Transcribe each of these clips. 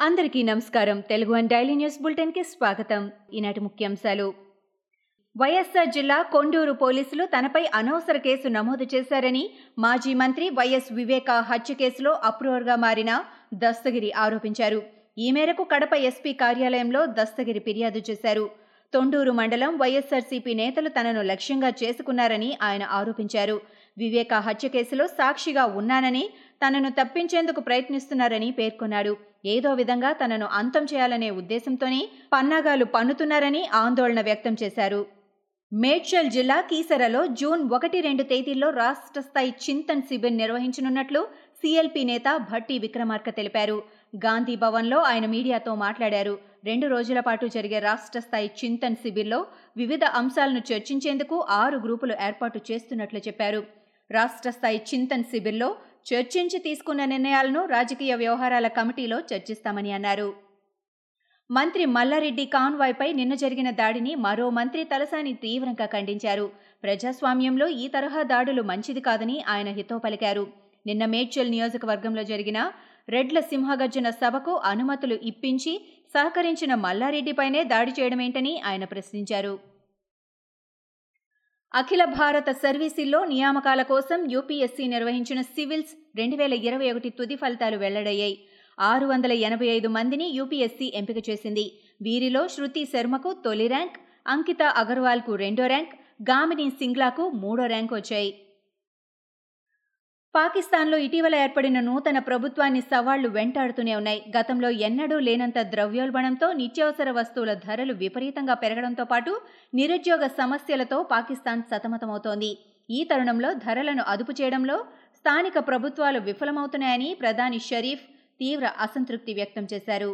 అందరికీ నమస్కారం. Telugu and daily news బులెటిన్కి స్వాగతం. ఈనాటి ముఖ్యాంశాలు. వైఎస్ఆర్ జిల్లా కొండూరు పోలీసులు తనపై అనవసర కేసు నమోదు చేశారని మాజీ మంత్రి వైఎస్ వివేక హత్య కేసులో అప్రూవర్గా మారిన దస్తగిరి ఆరోపించారు. ఈ మేరకు కడప ఎస్పీ కార్యాలయంలో దస్తగిరి ఫిర్యాదు చేశారు. తొండూరు మండలం వైఎస్సార్సీపీ నేతలు తనను లక్ష్యంగా చేసుకున్నారని ఆయన ఆరోపించారు. వివేక హత్య కేసులో సాక్షిగా ఉన్నానని తనను తప్పించేందుకు ప్రయత్నిస్తున్నారని పేర్కొన్నాడు. ఏదో విధంగా తనను అంతం చేయాలనే ఉద్దేశంతోనే పన్నాగాలు పన్నుతున్నారని ఆందోళన వ్యక్తం చేశారు. మేడ్చల్ జిల్లా కీసరలో జూన్ ఒకటి రెండు తేదీల్లో రాష్ట్ర స్థాయి చింతన్ శిబిర్ నిర్వహించనున్నట్లు సీఎల్పీ నేత భట్టి విక్రమార్క తెలిపారు. గాంధీ భవన్లో ఆయన మీడియాతో మాట్లాడారు. రెండు రోజుల పాటు జరిగే రాష్ట్ర స్థాయి చింతన్ శిబిర్లో వివిధ అంశాలను చర్చించేందుకు ఆరు గ్రూపులు ఏర్పాటు చేస్తున్నట్లు చెప్పారు. రాష్ట్ర స్థాయి చింతన్ శిబిర్లో చర్చించి తీసుకున్న నిర్ణయాలను రాజకీయ వ్యవహారాల కమిటీలో చర్చిస్తామని అన్నారు. మంత్రి మల్లారెడ్డి కాన్వాయ్పై నిన్న జరిగిన దాడిని మరో మంత్రి తలసాని తీవ్రంగా ఖండించారు. ప్రజాస్వామ్యంలో ఈ తరహా దాడులు మంచిది కాదని ఆయన హితో పలికారు. నిన్న మేడ్చల్ నియోజకవర్గంలో జరిగిన రెడ్ల సింహగర్జన సభకు అనుమతులు ఇప్పించి సహకరించిన మల్లారెడ్డిపైనే దాడి చేయడమేంటని ఆయన ప్రశ్నించారు. అఖిల భారత సర్వీసుల్లో నియామకాల కోసం యూపీఎస్సీ నిర్వహించిన సివిల్స్ రెండు వేల ఇరవై ఒకటి తుది ఫలితాలు వెల్లడయ్యాయి. ఆరు వందల ఎనభై ఐదు మందిని యూపీఎస్సీ ఎంపిక చేసింది. వీరిలో శృతి శర్మకు తొలి ర్యాంక్ అంకిత అగర్వాల్కు రెండో ర్యాంక్ గామిని సింగ్లాకు మూడో ర్యాంక్ వచ్చాయి. పాకిస్తాన్లో ఇటీవల ఏర్పడిన నూతన ప్రభుత్వాన్ని సవాళ్ళు వెంటాడుతూనే ఉన్నాయి. గతంలో ఎన్నడూ లేనంత ద్రవ్యోల్బణంతో నిత్యావసర వస్తువుల ధరలు విపరీతంగా పెరగడంతో పాటు నిరుద్యోగ సమస్యలతో పాకిస్తాన్ సతమతమవుతోంది. ఈ తరుణంలో ధరలను అదుపు చేయడంలో స్థానిక ప్రభుత్వాలు విఫలమవుతున్నాయని ప్రధాని షరీఫ్ తీవ్ర అసంతృప్తి వ్యక్తం చేశారు.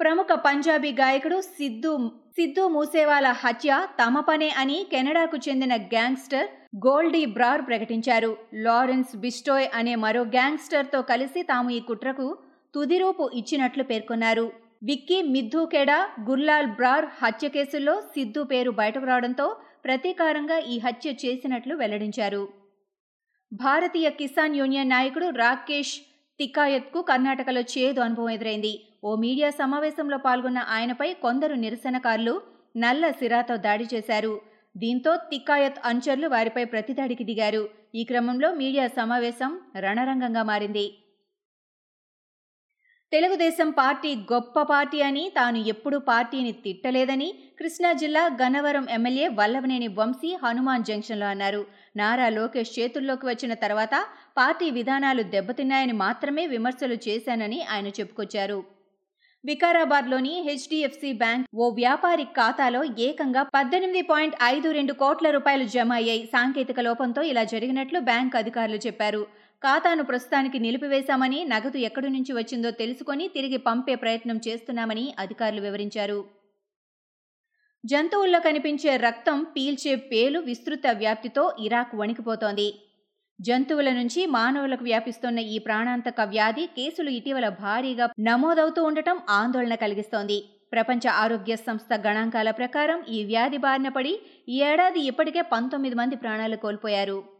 ప్రముఖ పంజాబీ గాయకుడు సిద్ధు సిద్ధు మూసేవాల హత్య తమ పనే అని కెనడాకు చెందిన గ్యాంగ్స్టర్ గోల్డీ బ్రార్ ప్రకటించారు. లారెన్స్ బిస్టోయ్ అనే మరో గ్యాంగ్స్టర్తో కలిసి తాము ఈ కుట్రకు తుదిరూపు ఇచ్చినట్లు పేర్కొన్నారు. విక్కీ మిద్దూకెడా గుర్లాల్ బ్రార్ హత్య కేసుల్లో సిద్ధు పేరు బయటకు రావడంతో ప్రతీకారంగా ఈ హత్య చేసినట్లు వెల్లడించారు. భారతీయ కిసాన్ యూనియన్ నాయకుడు రాకేష్ తిక్కాయత్కు కర్ణాటకలో చేదు అనుభవం ఎదురైంది. ఓ మీడియా సమావేశంలో పాల్గొన్న ఆయనపై కొందరు నిరసనకారులు నల్ల సిరాతో దాడి చేశారు. దీంతో తిక్కాయత్ అనుచరులు వారిపై ప్రతిదాడికి దిగారు. ఈ క్రమంలో మీడియా సమావేశం రణరంగంగా మారింది. తెలుగుదేశం పార్టీ గొప్ప పార్టీ అని తాను ఎప్పుడూ పార్టీని తిట్టలేదని కృష్ణా జిల్లా గన్నవరం ఎమ్మెల్యే వల్లభనేని వంశీ హనుమాన్ జంక్షన్లో అన్నారు. నారా లోకేష్ చేతుల్లోకి వచ్చిన తర్వాత పార్టీ విధానాలు దెబ్బతిన్నాయని మాత్రమే విమర్శలు చేశానని ఆయన చెప్పుకొచ్చారు. వికారాబాద్లోని హెచ్డిఎఫ్సి బ్యాంక్ ఓ వ్యాపారి ఖాతాలో ఏకంగా పద్దెనిమిది పాయింట్ ఐదు రెండు కోట్ల రూపాయలు జమ అయ్యాయి. సాంకేతిక లోపంతో ఇలా జరిగినట్లు బ్యాంక్ అధికారులు చెప్పారు. ఖాతాను ప్రస్తుతానికి నిలిపివేశామని నగదు ఎక్కడి నుంచి వచ్చిందో తెలుసుకొని తిరిగి పంపే ప్రయత్నం చేస్తున్నామని అధికారులు వివరించారు. జంతువుల్లో కనిపించే రక్తం పీల్చే పేలు విస్తృత వ్యాప్తితో ఇరాక్ వణికిపోతోంది. జంతువుల నుంచి మానవులకు వ్యాపిస్తున్న ఈ ప్రాణాంతక వ్యాధి కేసులు ఇటీవల భారీగా నమోదవుతూ ఉండటం ఆందోళన కలిగిస్తోంది. ప్రపంచ ఆరోగ్య సంస్థ గణాంకాల ప్రకారం ఈ వ్యాధి బారిన పడి ఈ ఏడాది ఇప్పటికే పంతొమ్మిది మంది ప్రాణాలు కోల్పోయారు.